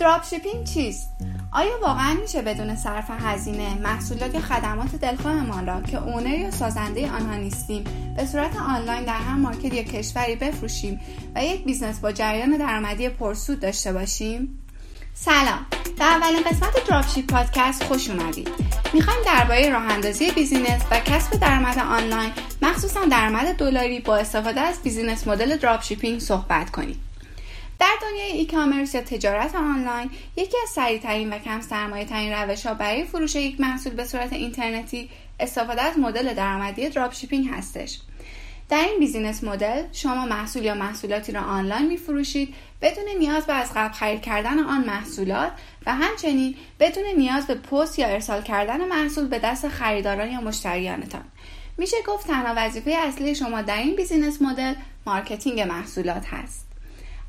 dropshipping چیست؟ آیا واقعا میشه بدون صرف هزینه محصولات یا خدمات دلخواهمان را که owner یا سازنده آنها نیستیم به صورت آنلاین در هر market یا کشوری بفروشیم و یک business با جریان درآمدی پرسود داشته باشیم؟ سلام به اولین قسمت dropship podcast خوش اومدید می‌خوایم درباره راه اندازی business و کسب درآمد آنلاین مخصوصا درآمد دلاری با استفاده از business model dropshipping صحبت کنیم در دنیای e-commerce یا تجارت آنلاین یکی از سریعترین و کم سرمایه ترین روش ها برای فروش یک محصول به صورت اینترنتی استفاده از مدل درآمدی dropshipping هستش. در این business model شما محصول یا محصولاتی را آنلاین می فروشید بدون نیاز به از قبل خرید کردن آن محصولات و همچنین بدون نیاز به پست یا ارسال کردن محصول به دست خریداران یا مشتریانتان. میشه گفت تنها وظیفه اصلی شما در این business model marketing محصولات هست.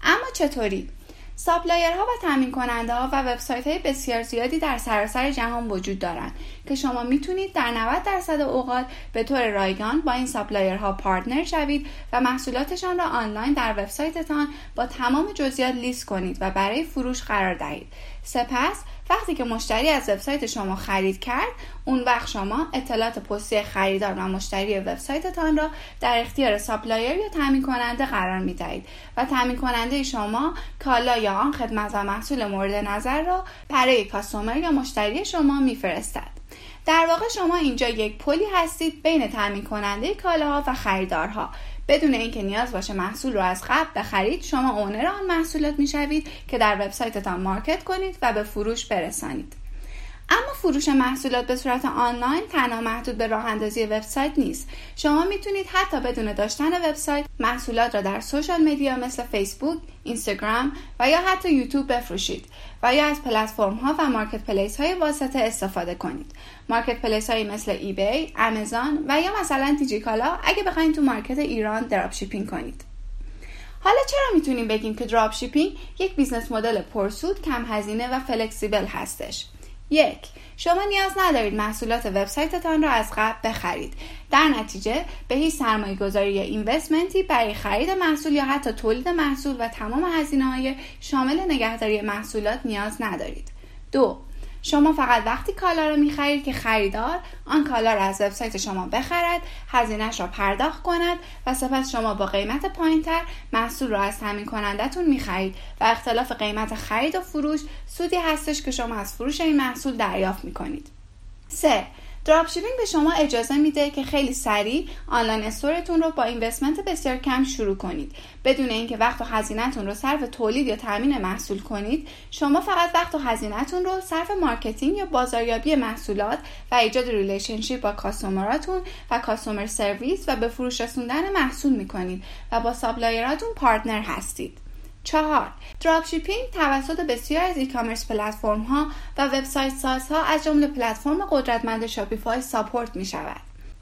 اما چطوری؟ supplier ها و تامین کننده ها و وبسایت های بسیار زیادی در سراسر جهان وجود دارند که شما می‌تونید در 90 درصد اوقات به طور رایگان با این supplier ها partner شوید و محصولاتشان را آنلاین در وبسایتتان با تمام جزئیات لیست کنید و برای فروش قرار دهید. سپس وقتی که مشتری از وبسایت شما خرید کرد اون وقت شما اطلاعات پستی خریدار و مشتری وبسایتتان را در اختیار supplier یا تامین کننده قرار می دهید و تامین کننده شما کالا یا آن خدمت و محصول مورد نظر را برای customer یا مشتری شما میفرستد. در واقع شما اینجا یک پلی هستید بین تامین کننده کالاها و خریدارها. بدون اینکه نیاز باشه محصول رو از قبل بخرید شما owner آن محصولات می‌شوید که در وبسایتتان market کنید و به فروش برسانید. اما فروش محصولات به صورت آنلاین تنها محدود به راه اندازی وبسایت نیست. شما می‌تونید حتی بدون داشتن وبسایت محصولات را در social media مثل فیسبوک اینستاگرام و یا حتی یوتیوب بفروشید و یا از پلتفرم ها و marketplace های واسطه استفاده کنید. marketplace های مثل eBay، امازون و یا مثلا دیجیکالا اگه بخواید تو market ایران dropshipping کنید. حالا چرا می‌تونیم بگیم که dropshipping یک business model پرسود، کم هزینه و flexible هستش؟ یک شما نیاز ندارید محصولات وبسایتتان را از قبل بخرید. در نتیجه به هیچ سرمایه گذاری یا اینوستمنتی برای خرید محصول یا حتی تولید محصول و تمام هزینه های شامل نگهداری محصولات نیاز ندارید. دو شما فقط وقتی کالا را می‌خرید که خریدار آن کالا را از وبسایت شما بخرد هزینهش را پرداخت کند و سپس شما با قیمت پایینتر محصول را از تامین کنندتون می‌خرید و اختلاف قیمت خرید و فروش سودی هستش که شما از فروش این محصول دریافت می‌کنید 3. dropshipping به شما اجازه میده که خیلی سریع online store تون رو با investment بسیار کم شروع کنید. بدون اینکه وقت و هزینهتون رو صرف تولید یا تامین محصول کنید شما فقط وقت و هزینهتون رو صرف marketing یا بازاریابی محصولات و ایجاد relationship با customer اتون و customer service و به فروش رسوندن محصول می‌کنید و با supplier اتون partner هستید. چهار dropshipping توسط بسیار از e-commerce پلتفرم ها و وبسایت سازها از جمله پلتفرم قدرتمند Shopify support می شود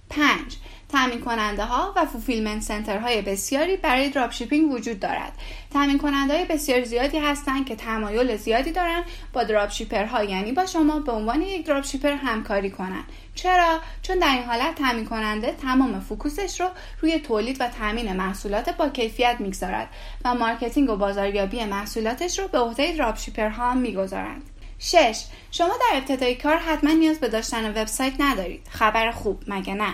5. تامین کننده ها و fulfillment center های بسیاری برای dropshipping وجود دارد. تامین کننده های بسیار زیادی هستند که تمایل زیادی دارند با dropshipper ها یعنی با شما به عنوان یک dropshipper همکاری کنند. چرا؟ چون در این حالت تامین کننده تمام focus ش رو روی تولید و تامین محصولات با کیفیت می‌گذارد و marketing و بازاریابی محصولاتش رو به عهده dropshipper ها می‌گذارند. 6. شما در ابتدای کار حتما نیاز به داشتن وبسایت ندارید. خبر خوب مگه نه؟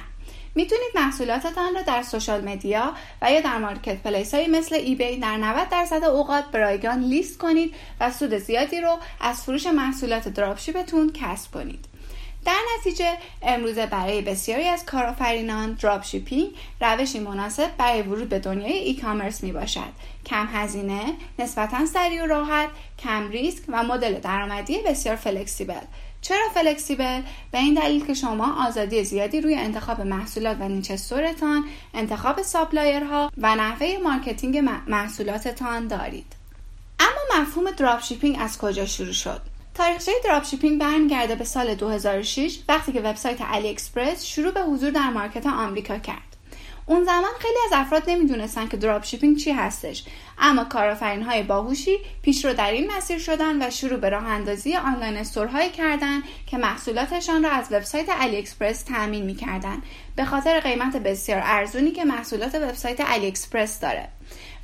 می‌تونید محصولاتتان را در social media و یا در marketplace های مثل eBay در 90 درصد اوقات به رایگان لیست کنید و سود زیادی رو از فروش محصولات dropship تون کسب کنید. در نتیجه امروزه برای بسیاری از کارآفرینان dropshipping روشی مناسب برای ورود به دنیای e-commerce می باشد کم هزینه نسبتا سریع و راحت کم ریسک و مدل درآمدی بسیار flexible چرا flexible؟ به این دلیل که شما آزادی زیادی روی انتخاب محصولات و niche store تان انتخاب supplier ها و نحوه marketing محصولاتتان دارید. اما مفهوم dropshipping از کجا شروع شد؟ تاریخچه dropshipping برمیگرده به سال 2006 وقتی که وبسایت علی اکسپرس شروع به حضور در market آمریکا کرد. اون زمان خیلی از افراد نمی‌دونستن که dropshipping چی هستش. اما کارآفرین های باهوشی پیش رو در این مسیر شدن و شروع به راه اندازی online store هایی کردن که محصولاتشان را از وبسایت علی اکسپرس تامین می‌کردن. به خاطر قیمت بسیار ارزونی که محصولات وبسایت علی اکسپرس داره.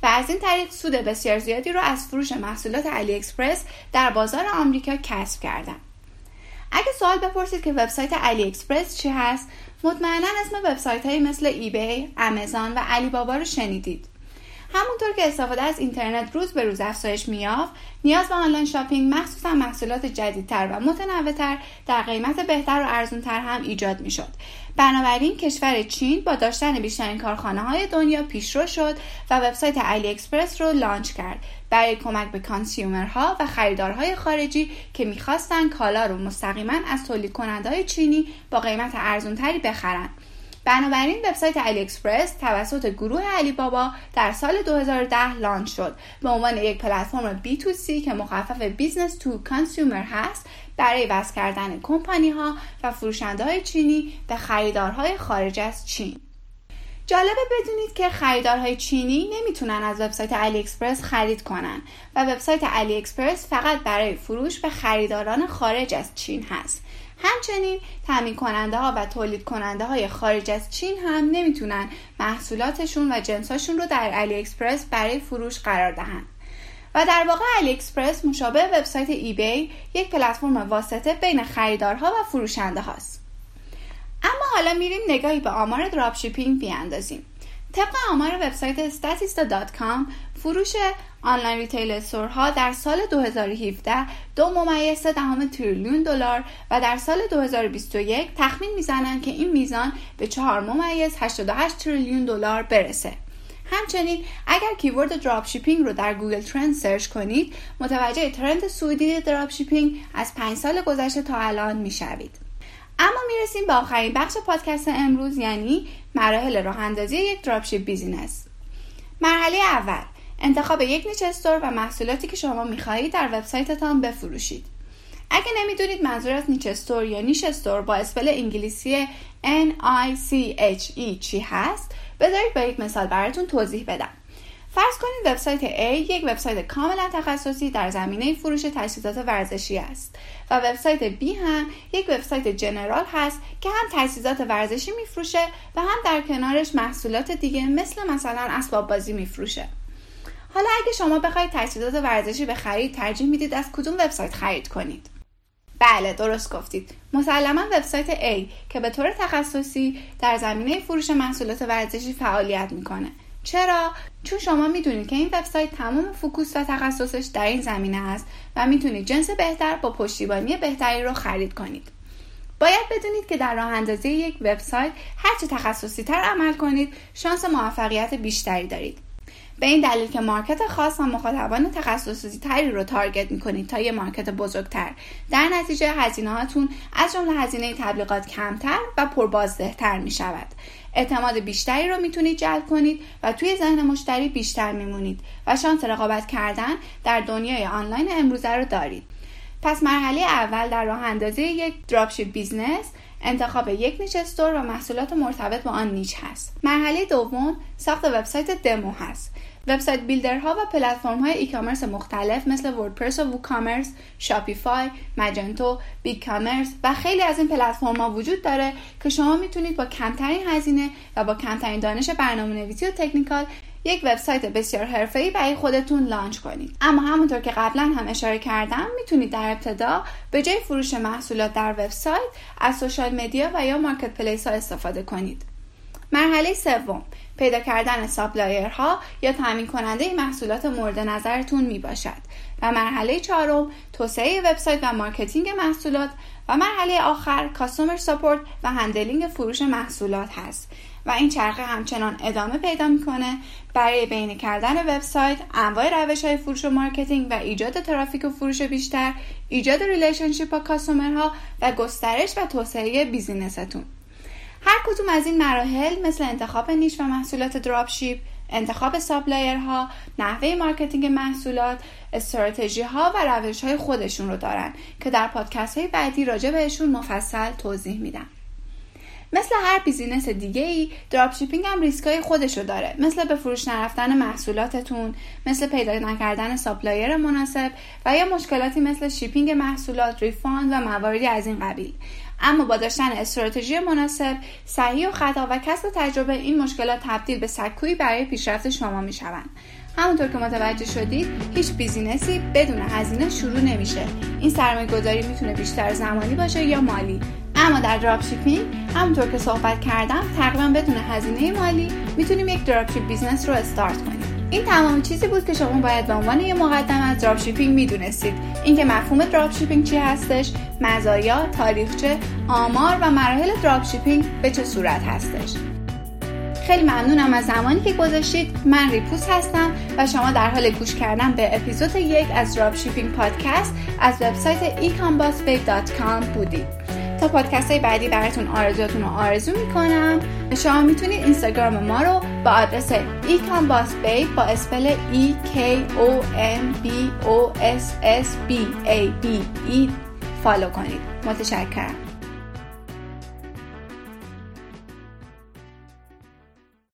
و از این طریق سود بسیار زیادی رو از فروش محصولات علی اکسپرس در بازار آمریکا کسب کردن. اگه سوال بپرسید که وبسایت AliExpress چی هست مطمئنا اسم وبسایت های مثل eBay، Amazon و Alibaba رو شنیدید. همونطور که استفاده از اینترنت روز به روز افزایش میافت نیاز به online shopping مخصوصا محصولات جدیدتر و متنوعتر در قیمت بهتر و ارزونتر هم ایجاد می‌شد. بنابراین کشور چین با داشتن بیشترین کارخانه های دنیا پیشرو شد و وبسایت AliExpress رو launch کرد. برای کمک به consumer ها و خریدارهای خارجی که می‌خواستند کالا رو مستقیما از تولید کننده چینی با قیمت ارزونتری بخرند بنابراین وبسایت AliExpress توسط گروه Alibaba در سال 2010 launch شد. به عنوان یک پلتفرم B2C که مخفف business to consumer هست برای وصل کردن کمپانی ها و فروشنده های چینی به خریدارهای خارج از چین. جالبه بدونید که خریدارهای چینی نمی‌تونن از وبسایت AliExpress خرید کنن و وبسایت AliExpress فقط برای فروش به خریداران خارج از چین هست. همچنین تامین کننده ها و تولید کننده های خارج از چین هم نمی‌تونن محصولاتشون و جنساشون رو در AliExpress برای فروش قرار دهند. و در واقع AliExpress مشابه وبسایت eBay یک پلتفرم واسطه بین خریدارها و فروشنده هاست. اما حالا میریم نگاهی به آمار drop shipping بیاندازیم. طبق آمار وبسایت statista.com فروش آنلاین retail store ها در سال 2017 دو ممیز دهم تریلیون دلار و در سال 2021 تخمین می‌زنند که این میزان به 4 ممیز 88 تریلیون دلار برسه. همچنین اگر keyword drop shipping رو در Google Trend سرچ کنید متوجه trend صعودی drop shipping از 5 سال گذشته تا الان می‌شوید. اما می‌رسیم به آخرین بخش پادکست امروز یعنی مراحل راه اندازی یک dropship business مرحله اول انتخاب یک niche store و محصولاتی که شما می‌خواهید در وبسایتتان بفروشید. اگه نمی‌دونید منظور از niche store یا niche store با spell انگلیسی N I C H E چی هست بذارید با یک مثال براتون توضیح بدم. فرض کنید وبسایت A یک وبسایت کاملا تخصصی در زمینه فروش تجهیزات ورزشی است و وبسایت B هم یک وبسایت جنرال هست که هم تجهیزات ورزشی میفروشه و هم در کنارش محصولات دیگه مثل مثلا اسباب بازی میفروشه. حالا اگه شما بخواید تجهیزات ورزشی بخرید ترجیح می‌دید از کدوم وبسایت خرید کنید؟ بله درست گفتید. مسلما وبسایت A که به طور تخصصی در زمینه فروش محصولات ورزشی فعالیت می‌کنه. چرا؟ چون شما می‌دونید که این وبسایت تمام فوکوس و تخصصش در این زمینه است و می‌تونید جنس بهتر با پشتیبانی بهتری رو خرید کنید. باید بدونید که در راه اندازی یک وبسایت هرچه تخصصی تر عمل کنید شانس موفقیت بیشتری دارید. به این دلیل که مارکت خاص و مخاطبان تخصصی تری رو تارگت می‌کنید تا یه مارکت بزرگتر. در نتیجه هزینه هاتون از جمله هزینه تبلیغات کمتر و پربازدهتر می شود اعتماد بیشتری رو می‌تونید جلب کنید و توی ذهن مشتری بیشتر میمونید و شانس رقابت کردن در دنیای آنلاین امروزه رو دارید. پس مرحله اول در راه اندازی یک dropship business انتخاب یک niche store و محصولات مرتبط با آن niche هست. مرحله دوم ساخت وبسایت دمو هست. website builder ها و پلتفرم های e-commerce مختلف مثل WordPress و WooCommerce، Shopify، Magento، BigCommerce و خیلی از این پلتفرم ها وجود داره که شما می‌تونید با کمترین هزینه و با کمترین دانش برنامه نویسی و technical یک وبسایت بسیار حرفه‌ای برای خودتون launch کنید. اما همونطور که قبلا هم اشاره کردم می‌تونید در ابتدا به جای فروش محصولات در وبسایت از social media و یا marketplace ها استفاده کنید. مرحله سوم. پیدا کردن supplier ها یا تامین کننده محصولات مورد نظرتون می باشد و مرحله چهارم توسعه وبسایت و marketing محصولات. و مرحله آخر customer support و handling فروش محصولات هست. و این چرخه همچنان ادامه پیدا می‌کنه. برای بین کردن وبسایت انواع روش های فروش و marketing و ایجاد ترافیک و فروش بیشتر ایجاد relationship با customer ها و گسترش و توسعه business تون. هر کدوم از این مراحل مثل انتخاب niche و محصولات dropship انتخاب supplier ها نحوه marketing محصولات استراتژی ها و روش های خودشون رو دارن که در پادکست های بعدی راجع بهشون مفصل توضیح میدم. مثل هر business دیگه ای drop shipping هم ریسکای خودشو داره. مثل به فروش نرفتن محصولاتتون مثل پیدا نکردن supplier مناسب و یا مشکلاتی مثل shipping محصولات refund و مواردی از این قبیل. اما با داشتن استراتژی مناسب سعی و خطا و کسب تجربه این مشکلات تبدیل به سکویی برای پیشرفت شما می شوند همونطور که متوجه شدید هیچ business ی بدون هزینه شروع نمیشه. این سرمایه گذاری می‌تونه بیشتر زمانی باشه یا مالی. اما در drop shipping همونطور که صحبت کردم تقریبا بدون هزینه مالی می‌تونیم یک drop business رو استارت کنیم. این تمام چیزی بود که شما باید به عنوان یه مقدمه از drop shipping می‌دونستید. اینکه مفهوم drop shipping چی هستش مزایا تاریخچه آمار و مراحل drop shipping به چه صورت هستش. خیلی ممنونم از زمانی که گذاشتید. من ریپوس هستم و شما در حال گوش کردن به اپیزود یک از drop shipping podcast از وبسایت ecombossbabe.com بودید. تا پادکست های بعدی براتون آرزوتون رو آرزو می‌کنم. شما می‌تونید اینستاگرام ما رو با آدرس ecombossbabe با spell e k o m b o s s b a b e follow کنید. متشکرم.